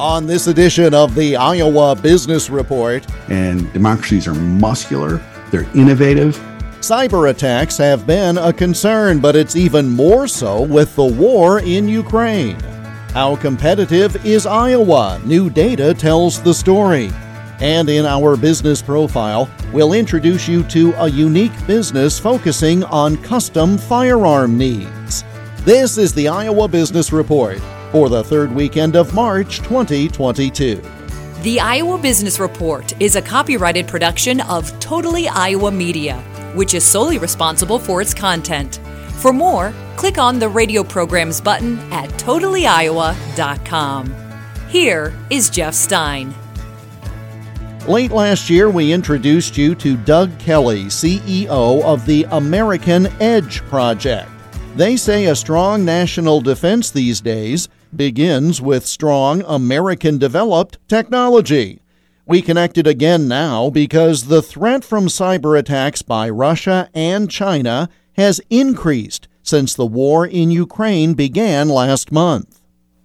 On this edition of the Iowa Business Report, and democracies are muscular, they're innovative. Cyber attacks have been a concern, but it's even more so with the war in Ukraine. How competitive is Iowa? New data tells the story. And in our business profile, we'll introduce you to a unique business focusing on custom firearm needs. This is the Iowa Business Report for the third weekend of March 2022. The Iowa Business Report is a copyrighted production of Totally Iowa Media, which is solely responsible for its content. For more, click on the radio programs button at totallyiowa.com. Here is Jeff Stein. Late last year, we introduced you to Doug Kelley, CEO of the American Edge Project. They say a strong national defense these days begins with strong American developed technology. We connected again now because the threat from cyber attacks by Russia and China has increased since the war in Ukraine began last month.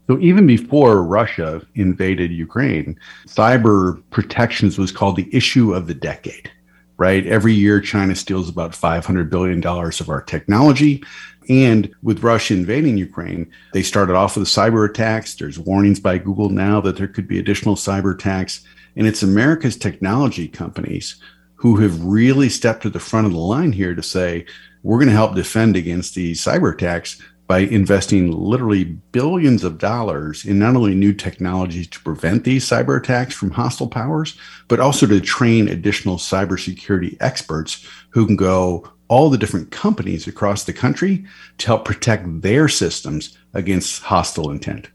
So, even before Russia invaded Ukraine, cyber protections was called the issue of the decade, right? Every year, China steals about $500 billion of our technology. And with Russia invading Ukraine, they started off with cyber attacks. There's warnings by Google now that there could be additional cyber attacks. And it's America's technology companies who have really stepped to the front of the line here to say, we're going to help defend against these cyber attacks by investing literally billions of dollars in not only new technologies to prevent these cyber attacks from hostile powers, but also to train additional cybersecurity experts who can go all the different companies across the country to help protect their systems against hostile intent.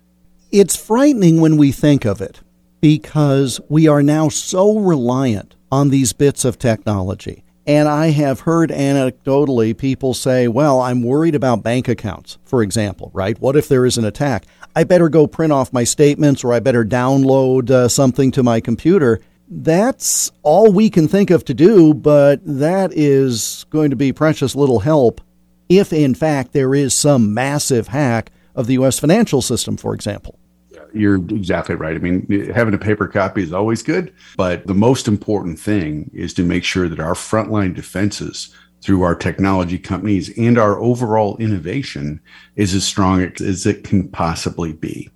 It's frightening when we think of it because we are now so reliant on these bits of technology. And I have heard anecdotally people say, well, I'm worried about bank accounts, for example, right? What if there is an attack? I better go print off my statements or I better download uh, something to my computer that's all we can think of to do, but that is going to be precious little help if, in fact, there is some massive hack of the U.S. financial system, for example. You're exactly right. I mean, having a paper copy is always good, but the most important thing is to make sure that our frontline defenses through our technology companies and our overall innovation is as strong as it can possibly be.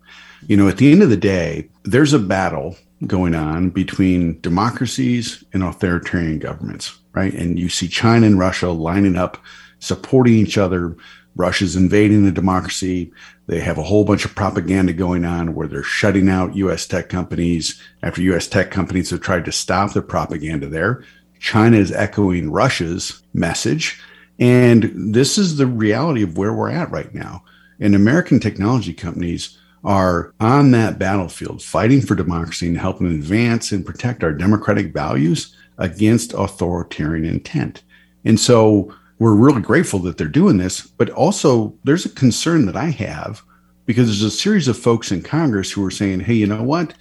You know, at the end of the day, there's a battle going on between democracies and authoritarian governments, right? And you see China and Russia lining up, supporting each other. Russia's invading the democracy. They have a whole bunch of propaganda going on where they're shutting out US tech companies after US tech companies have tried to stop the propaganda there. China is echoing Russia's message. And this is the reality of where we're at right now. And American technology companies are on that battlefield fighting for democracy and helping advance and protect our democratic values against authoritarian intent. And so we're really grateful that they're doing this, but also there's a concern that I have because there's a series of folks in Congress who are saying, hey, you know what?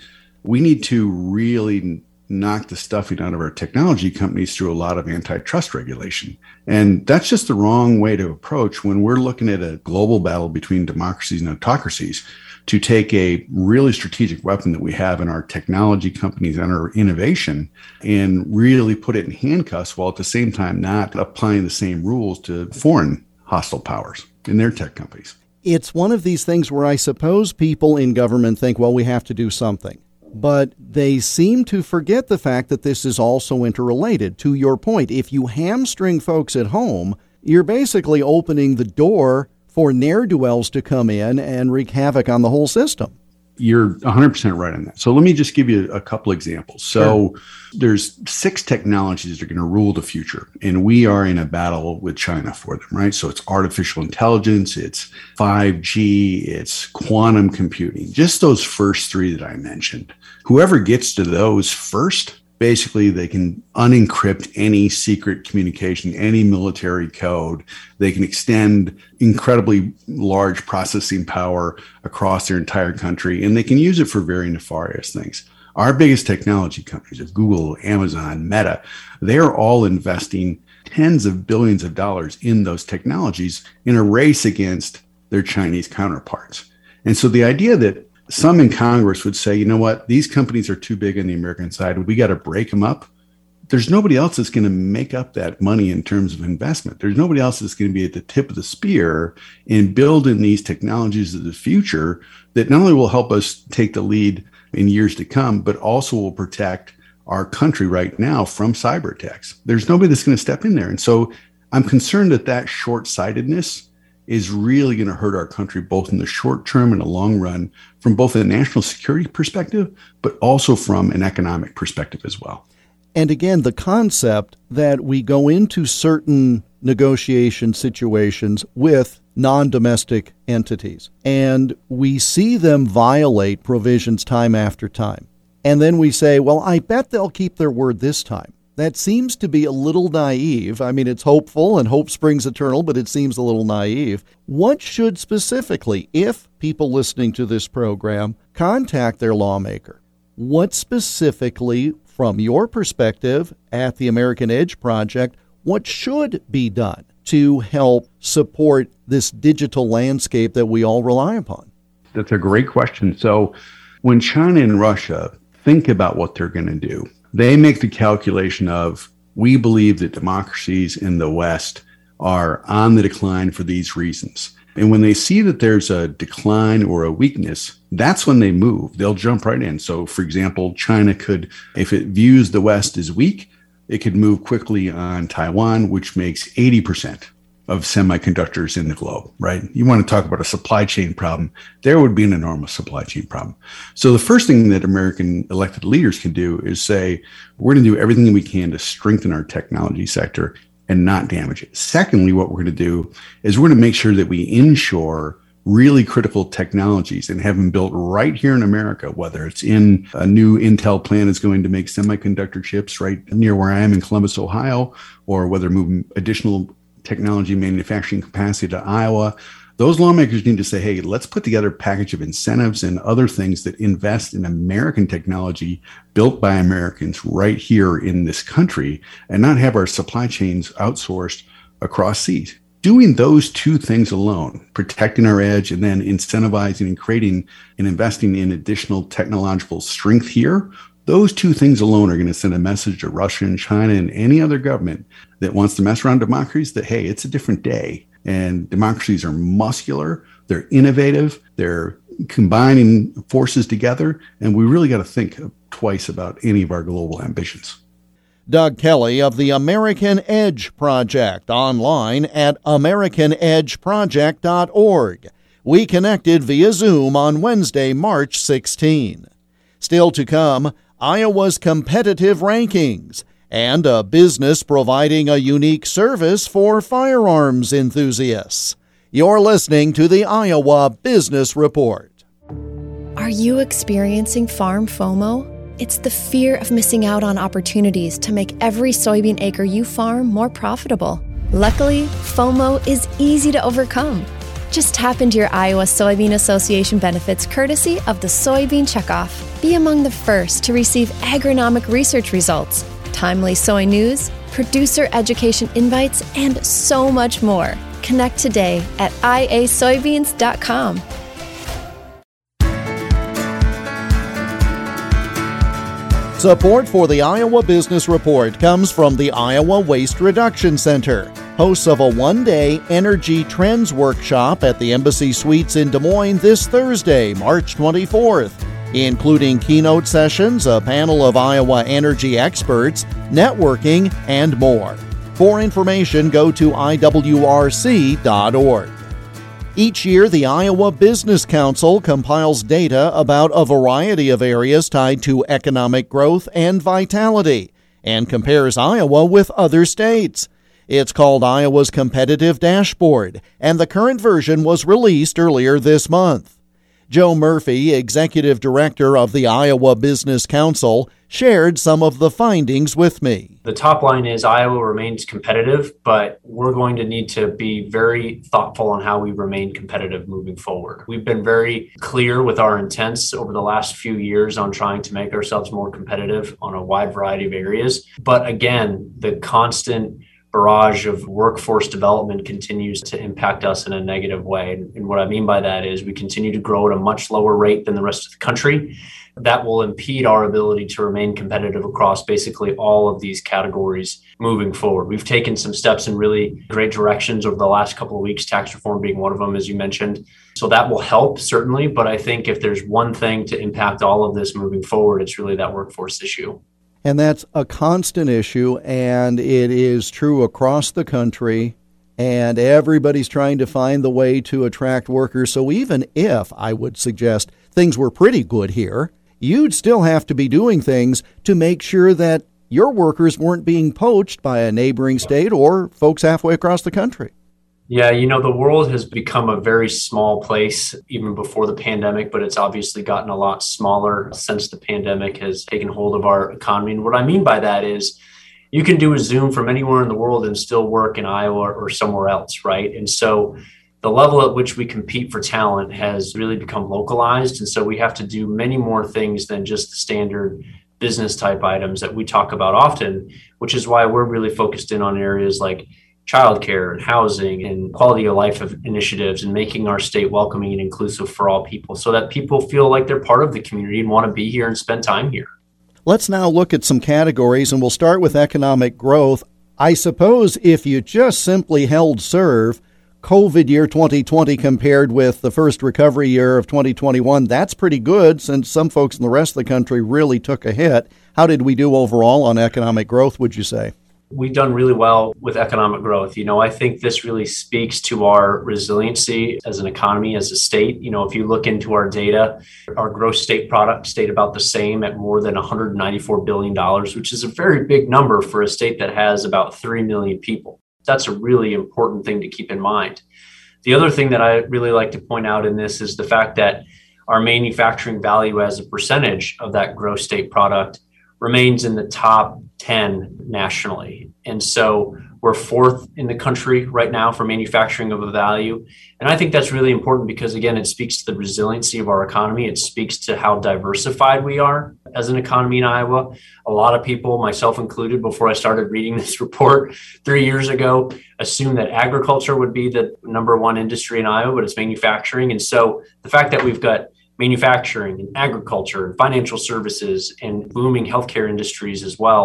We need to really knock the stuffing out of our technology companies through a lot of antitrust regulation. And that's just the wrong way to approach when we're looking at a global battle between democracies and autocracies to take a really strategic weapon that we have in our technology companies and our innovation and really put it in handcuffs while at the same time not applying the same rules to foreign hostile powers in their tech companies. It's one of these things where I suppose people in government think, well, we have to do something. But they seem to forget the fact that this is also interrelated. To your point, if you hamstring folks at home, you're basically opening the door for ne'er do wells to come in and wreak havoc on the whole system. You're 100% right on that. So let me just give you a couple examples. So sure. there's six technologies that are going to rule the future and we are in a battle with China for them, right? So it's artificial intelligence, it's 5G, it's quantum computing. Just those first 3 that I mentioned. Whoever gets to those first basically they can unencrypt any secret communication, any military code. They can extend incredibly large processing power across their entire country, and they can use it for very nefarious things. Our biggest technology companies of Google, Amazon, Meta, they're all investing tens of billions of dollars in those technologies in a race against their Chinese counterparts. And so the idea that some in Congress would say, you know what, these companies are too big on the American side. We got to break them up. There's nobody else that's going to make up that money in terms of investment. There's nobody else that's going to be at the tip of the spear in building these technologies of the future that not only will help us take the lead in years to come, but also will protect our country right now from cyber attacks. There's nobody that's going to step in there. And so I'm concerned that that short sightedness is really going to hurt our country both in the short term and the long run from both a national security perspective, but also from an economic perspective as well. And again, the concept that we go into certain negotiation situations with non domestic entities and we see them violate provisions time after time. And then we say, well, I bet they'll keep their word this time. That seems to be a little naive. I mean, it's hopeful and hope springs eternal, but it seems a little naive. What should specifically, if people listening to this program contact their lawmaker, what specifically, from your perspective at the American Edge Project, what should be done to help support this digital landscape that we all rely upon? That's a great question. So, when China and Russia think about what they're going to do, they make the calculation of we believe that democracies in the West are on the decline for these reasons. And when they see that there's a decline or a weakness, that's when they move. They'll jump right in. So, for example, China could, if it views the West as weak, it could move quickly on Taiwan, which makes 80% of semiconductors in the globe, right? You want to talk about a supply chain problem. There would be an enormous supply chain problem. So the first thing that American elected leaders can do is say, we're going to do everything we can to strengthen our technology sector and not damage it. Secondly, what we're going to do is we're going to make sure that we inshore really critical technologies and have them built right here in America, whether it's in a new Intel plant is going to make semiconductor chips right near where I am in Columbus, Ohio, or whether moving additional technology manufacturing capacity to Iowa. Those lawmakers need to say, hey, let's put together a package of incentives and other things that invest in American technology built by Americans right here in this country and not have our supply chains outsourced across seas. Doing those two things alone, protecting our edge and then incentivizing and creating and investing in additional technological strength here those two things alone are going to send a message to Russia and China and any other government that wants to mess around democracies that, hey, it's a different day. And democracies are muscular, they're innovative, they're combining forces together. And we really got to think twice about any of our global ambitions. Doug Kelley of the American Edge Project online at AmericanEdgeProject.org. We connected via Zoom on Wednesday, March 16. Still to come, Iowa's competitive rankings, and a business providing a unique service for firearms enthusiasts. You're listening to the Iowa Business Report. Are you experiencing farm FOMO? It's the fear of missing out on opportunities to make every soybean acre you farm more profitable. Luckily, FOMO is easy to overcome. Just tap into your Iowa Soybean Association benefits courtesy of the Soybean Checkoff. Be among the first to receive agronomic research results, timely soy news, producer education invites, and so much more. Connect today at iasoybeans.com. Support for the Iowa Business Report comes from the Iowa Waste Reduction Center hosts of a one day energy trends workshop at the Embassy Suites in Des Moines this Thursday, March 24th, including keynote sessions, a panel of Iowa energy experts, networking, and more. For information, go to iwrc.org. Each year, the Iowa Business Council compiles data about a variety of areas tied to economic growth and vitality and compares Iowa with other states. It's called Iowa's Competitive Dashboard, and the current version was released earlier this month. Joe Murphy, executive director of the Iowa Business Council, shared some of the findings with me. The top line is Iowa remains competitive, but we're going to need to be very thoughtful on how we remain competitive moving forward. We've been very clear with our intents over the last few years on trying to make ourselves more competitive on a wide variety of areas. But again, the constant barrage of workforce development continues to impact us in a negative way. And what I mean by that is we continue to grow at a much lower rate than the rest of the country. That will impede our ability to remain competitive across basically all of these categories moving forward. We've taken some steps in really great directions over the last couple of weeks, tax reform being one of them, as you mentioned. So that will help, certainly. But I think if there's one thing to impact all of this moving forward, it's really that workforce issue. And that's a constant issue, and it is true across the country. And everybody's trying to find the way to attract workers. So even if I would suggest things were pretty good here, you'd still have to be doing things to make sure that your workers weren't being poached by a neighboring state or folks halfway across the country. Yeah, you know, the world has become a very small place even before the pandemic, but it's obviously gotten a lot smaller since the pandemic has taken hold of our economy. And what I mean by that is you can do a Zoom from anywhere in the world and still work in Iowa or somewhere else, right? And so the level at which we compete for talent has really become localized. And so we have to do many more things than just the standard business type items that we talk about often, which is why we're really focused in on areas like childcare and housing and quality of life of initiatives and making our state welcoming and inclusive for all people so that people feel like they're part of the community and want to be here and spend time here. Let's now look at some categories and we'll start with economic growth. I suppose if you just simply held serve, COVID year 2020 compared with the first recovery year of 2021, that's pretty good since some folks in the rest of the country really took a hit. How did we do overall on economic growth, would you say? We've done really well with economic growth. You know, I think this really speaks to our resiliency as an economy, as a state. You know, if you look into our data, our gross state product stayed about the same at more than $194 billion, which is a very big number for a state that has about 3 million people. That's a really important thing to keep in mind. The other thing that I really like to point out in this is the fact that our manufacturing value as a percentage of that gross state product remains in the top 10 nationally. And so we're fourth in the country right now for manufacturing of a value. And I think that's really important because, again, it speaks to the resiliency of our economy. It speaks to how diversified we are as an economy in Iowa. A lot of people, myself included, before I started reading this report three years ago, assumed that agriculture would be the number one industry in Iowa, but it's manufacturing. And so the fact that we've got manufacturing and agriculture and financial services and booming healthcare industries as well.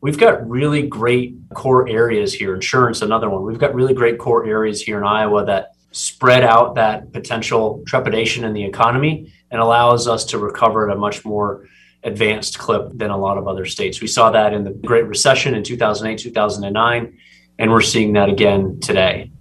We've got really great core areas here, insurance, another one. We've got really great core areas here in Iowa that spread out that potential trepidation in the economy and allows us to recover at a much more advanced clip than a lot of other states. We saw that in the Great Recession in 2008, 2009, and we're seeing that again today.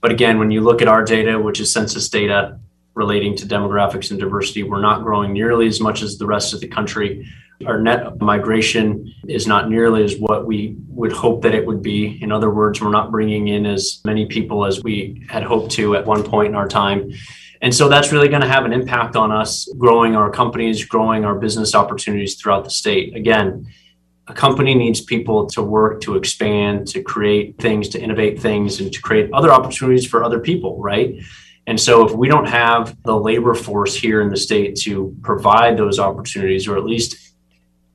But again, when you look at our data, which is census data, relating to demographics and diversity. We're not growing nearly as much as the rest of the country. Our net migration is not nearly as what we would hope that it would be. In other words, we're not bringing in as many people as we had hoped to at one point in our time. And so that's really going to have an impact on us growing our companies, growing our business opportunities throughout the state. Again, a company needs people to work, to expand, to create things, to innovate things, and to create other opportunities for other people, right? And so, if we don't have the labor force here in the state to provide those opportunities, or at least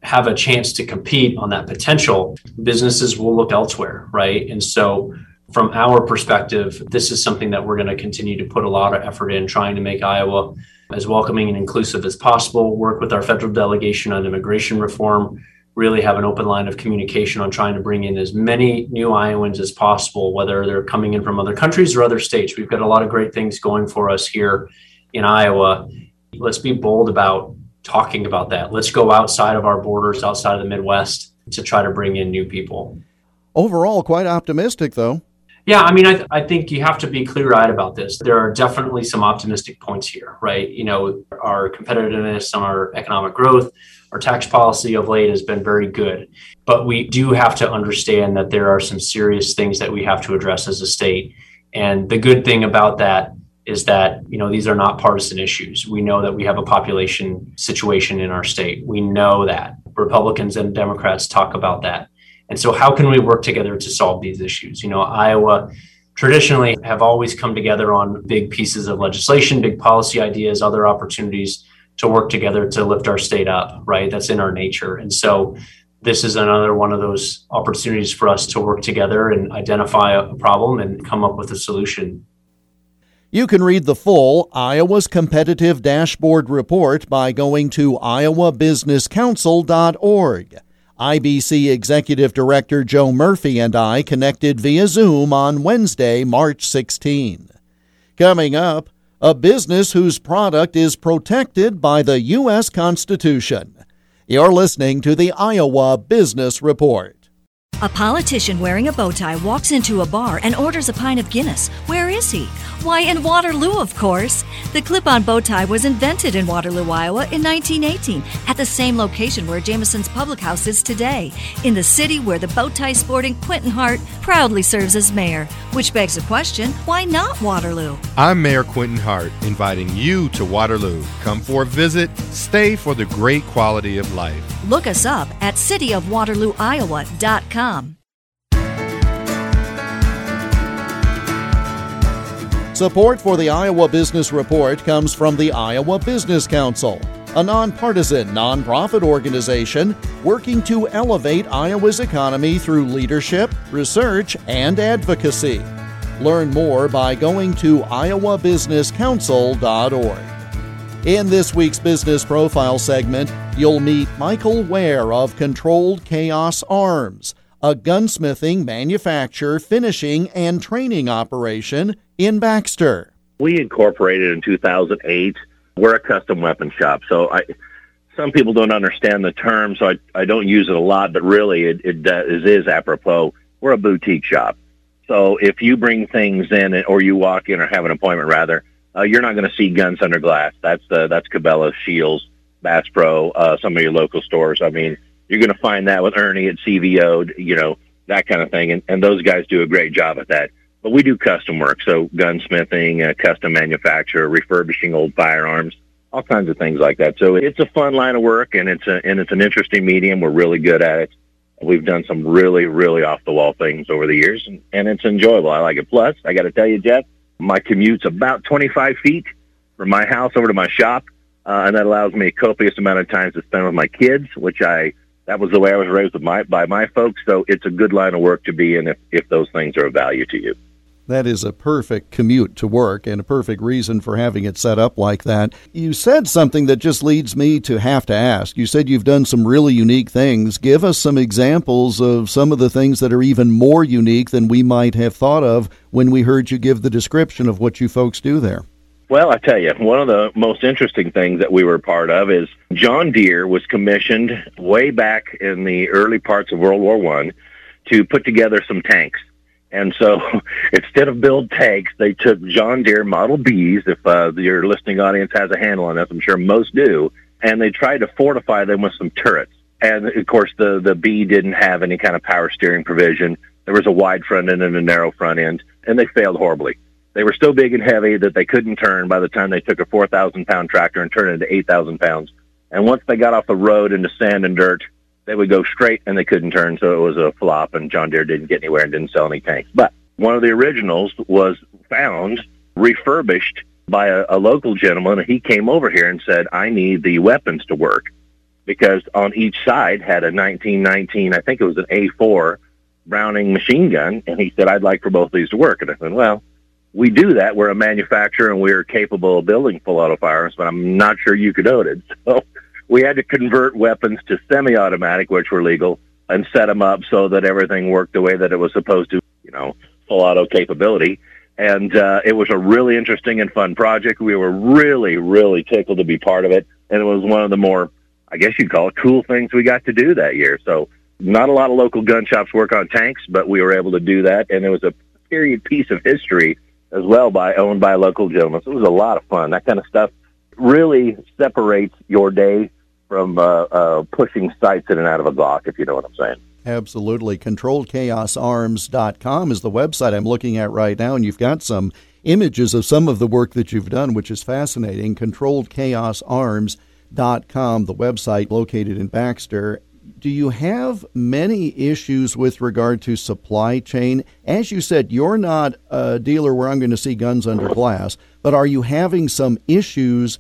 have a chance to compete on that potential, businesses will look elsewhere, right? And so, from our perspective, this is something that we're going to continue to put a lot of effort in trying to make Iowa as welcoming and inclusive as possible, work with our federal delegation on immigration reform, really have an open line of communication on trying to bring in as many new Iowans as possible, whether they're coming in from other countries or other states. We've got a lot of great things going for us here in Iowa. Let's be bold about talking about that. Let's go outside of our borders, outside of the Midwest, to try to bring in new people. Overall, quite optimistic, though. Yeah, I mean, I, th- I think you have to be clear eyed about this. There are definitely some optimistic points here, right? You know, our competitiveness our economic growth, our tax policy of late has been very good. But we do have to understand that there are some serious things that we have to address as a state. And the good thing about that is that you know these are not partisan issues. We know that we have a population situation in our state. We know that Republicans and Democrats talk about that. And so how can we work together to solve these issues? You know, Iowa traditionally have always come together on big pieces of legislation, big policy ideas, other opportunities to work together to lift our state up, right? That's in our nature. And so this is another one of those opportunities for us to work together and identify a problem and come up with a solution. You can read the full Iowa's Competitive Dashboard Report by going to iowabusinesscouncil.org. IBC Executive Director Joe Murphy and I connected via Zoom on Wednesday, March 16. Coming up, a business whose product is protected by the U.S. Constitution. You're listening to the Iowa Business Report. A politician wearing a bow tie walks into a bar and orders a pint of Guinness. Where is he? Why, in Waterloo, of course. The clip on bow tie was invented in Waterloo, Iowa in 1918, at the same location where Jameson's Public House is today, in the city where the bow tie sporting Quentin Hart proudly serves as mayor. Which begs the question why not Waterloo? I'm Mayor Quentin Hart, inviting you to Waterloo. Come for a visit, stay for the great quality of life. Look us up at cityofwaterlooiowa.com. Support for the Iowa Business Report comes from the Iowa Business Council, a nonpartisan nonprofit organization working to elevate Iowa's economy through leadership, research, and advocacy. Learn more by going to iowabusinesscouncil.org. In this week's Business Profile segment, you'll meet Michael Ware of Controlled Chaos Arms, a gunsmithing, manufacture, finishing, and training operation in Baxter. We incorporated in 2008. We're a custom weapon shop, so I. Some people don't understand the term, so I, I don't use it a lot. But really, it, it, it is apropos. We're a boutique shop, so if you bring things in, or you walk in, or have an appointment, rather, uh, you're not going to see guns under glass. That's uh, that's Cabela, Scheels, Bass Pro, uh, some of your local stores. I mean, you're going to find that with Ernie at CVO, you know, that kind of thing, and, and those guys do a great job at that. But we do custom work, so gunsmithing, uh, custom manufacture, refurbishing old firearms, all kinds of things like that. So it's a fun line of work, and it's a and it's an interesting medium. We're really good at it. We've done some really, really off the wall things over the years, and, and it's enjoyable. I like it. Plus, I got to tell you, Jeff, my commute's about 25 feet from my house over to my shop, uh, and that allows me a copious amount of time to spend with my kids, which I that was the way I was raised my by my folks. So it's a good line of work to be in if if those things are of value to you. That is a perfect commute to work and a perfect reason for having it set up like that. You said something that just leads me to have to ask. You said you've done some really unique things. Give us some examples of some of the things that are even more unique than we might have thought of when we heard you give the description of what you folks do there. Well, I tell you, one of the most interesting things that we were part of is John Deere was commissioned way back in the early parts of World War One to put together some tanks and so instead of build tanks, they took John Deere Model Bs, if uh, your listening audience has a handle on this, I'm sure most do, and they tried to fortify them with some turrets. And of course, the, the B didn't have any kind of power steering provision. There was a wide front end and a narrow front end, and they failed horribly. They were so big and heavy that they couldn't turn by the time they took a 4,000 pound tractor and turned it into 8,000 pounds. And once they got off the road into sand and dirt, they would go straight and they couldn't turn, so it was a flop, and John Deere didn't get anywhere and didn't sell any tanks. But one of the originals was found refurbished by a, a local gentleman, and he came over here and said, "I need the weapons to work." Because on each side had a 1919, I think it was an A4 Browning machine gun, and he said, "I'd like for both of these to work." And I said, "Well, we do that. We're a manufacturer, and we're capable of building full auto firearms, but I'm not sure you could own it." So we had to convert weapons to semi-automatic, which were legal, and set them up so that everything worked the way that it was supposed to. You know, full auto capability. And uh, it was a really interesting and fun project. We were really, really tickled to be part of it, and it was one of the more, I guess you'd call it, cool things we got to do that year. So, not a lot of local gun shops work on tanks, but we were able to do that, and it was a period piece of history as well by owned by a local gentleman. So it was a lot of fun. That kind of stuff really separates your day from uh, uh, pushing sights in and out of a Glock, if you know what I'm saying. Absolutely. ControlledChaosArms.com is the website I'm looking at right now, and you've got some images of some of the work that you've done, which is fascinating. ControlledChaosArms.com, the website located in Baxter. Do you have many issues with regard to supply chain? As you said, you're not a dealer where I'm going to see guns under glass, but are you having some issues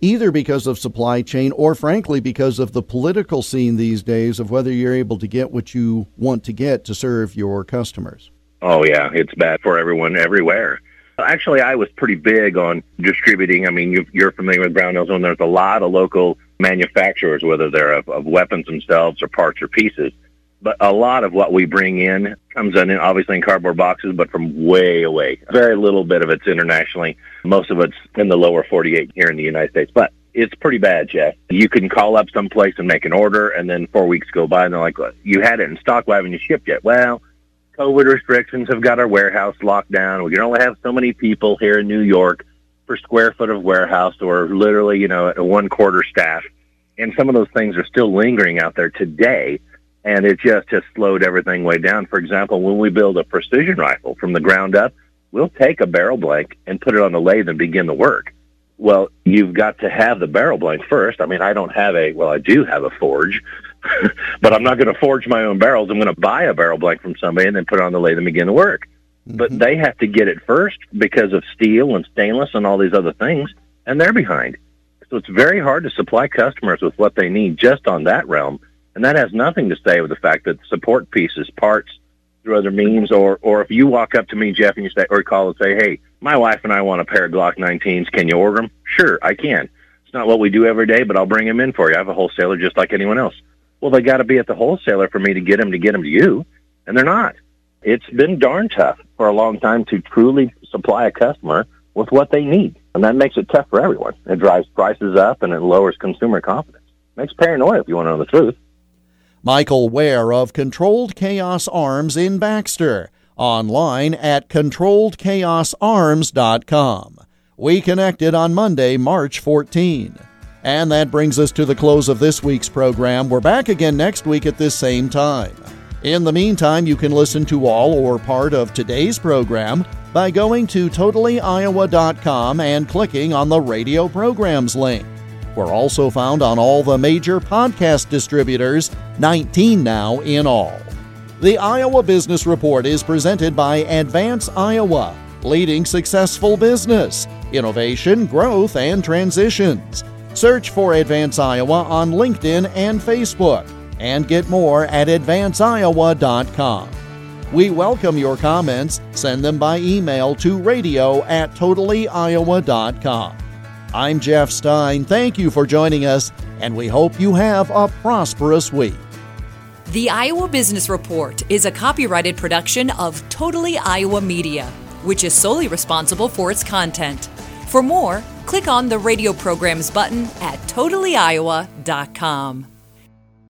either because of supply chain or, frankly, because of the political scene these days of whether you're able to get what you want to get to serve your customers. Oh, yeah, it's bad for everyone everywhere. Actually, I was pretty big on distributing. I mean, you, are familiar with Brownells, and there's a lot of local manufacturers, whether they're of, of weapons themselves or parts or pieces. But a lot of what we bring in comes in, obviously, in cardboard boxes, but from way away. Very little bit of it's internationally. Most of it's in the lower 48 here in the United States. But it's pretty bad, Jeff. You can call up someplace and make an order, and then four weeks go by, and they're like, "You had it in stock. Why haven't you shipped yet?" Well, COVID restrictions have got our warehouse locked down. We can only have so many people here in New York per square foot of warehouse, or literally, you know, a one quarter staff. And some of those things are still lingering out there today, and it just has slowed everything way down. For example, when we build a precision rifle from the ground up, we'll take a barrel blank and put it on the lathe and begin the work. Well, you've got to have the barrel blank first. I mean, I don't have a, well, I do have a forge, but I'm not going to forge my own barrels. I'm going to buy a barrel blank from somebody and then put it on the lathe and begin the work. Mm-hmm. But they have to get it first because of steel and stainless and all these other things, and they're behind. So it's very hard to supply customers with what they need just on that realm. And that has nothing to say with the fact that support pieces, parts, through other means, or or if you walk up to me, Jeff, and you say or call and say, "Hey, my wife and I want a pair of Glock 19s. Can you order them?" Sure, I can. It's not what we do every day, but I'll bring them in for you. I have a wholesaler just like anyone else. Well, they got to be at the wholesaler for me to get them to get them to you, and they're not. It's been darn tough for a long time to truly supply a customer with what they need, and that makes it tough for everyone. It drives prices up and it lowers consumer confidence. Makes paranoia if you want to know the truth. Michael Ware of Controlled Chaos Arms in Baxter, online at controlledchaosarms.com. We connected on Monday, March 14. And that brings us to the close of this week's program. We're back again next week at this same time. In the meantime, you can listen to all or part of today's program by going to totallyiowa.com and clicking on the radio programs link. We're also found on all the major podcast distributors, 19 now in all. The Iowa Business Report is presented by Advance Iowa, leading successful business, innovation, growth, and transitions. Search for Advance Iowa on LinkedIn and Facebook, and get more at advanceiowa.com. We welcome your comments. Send them by email to radio at totallyiowa.com. I'm Jeff Stein. Thank you for joining us, and we hope you have a prosperous week. The Iowa Business Report is a copyrighted production of Totally Iowa Media, which is solely responsible for its content. For more, click on the radio programs button at totallyiowa.com.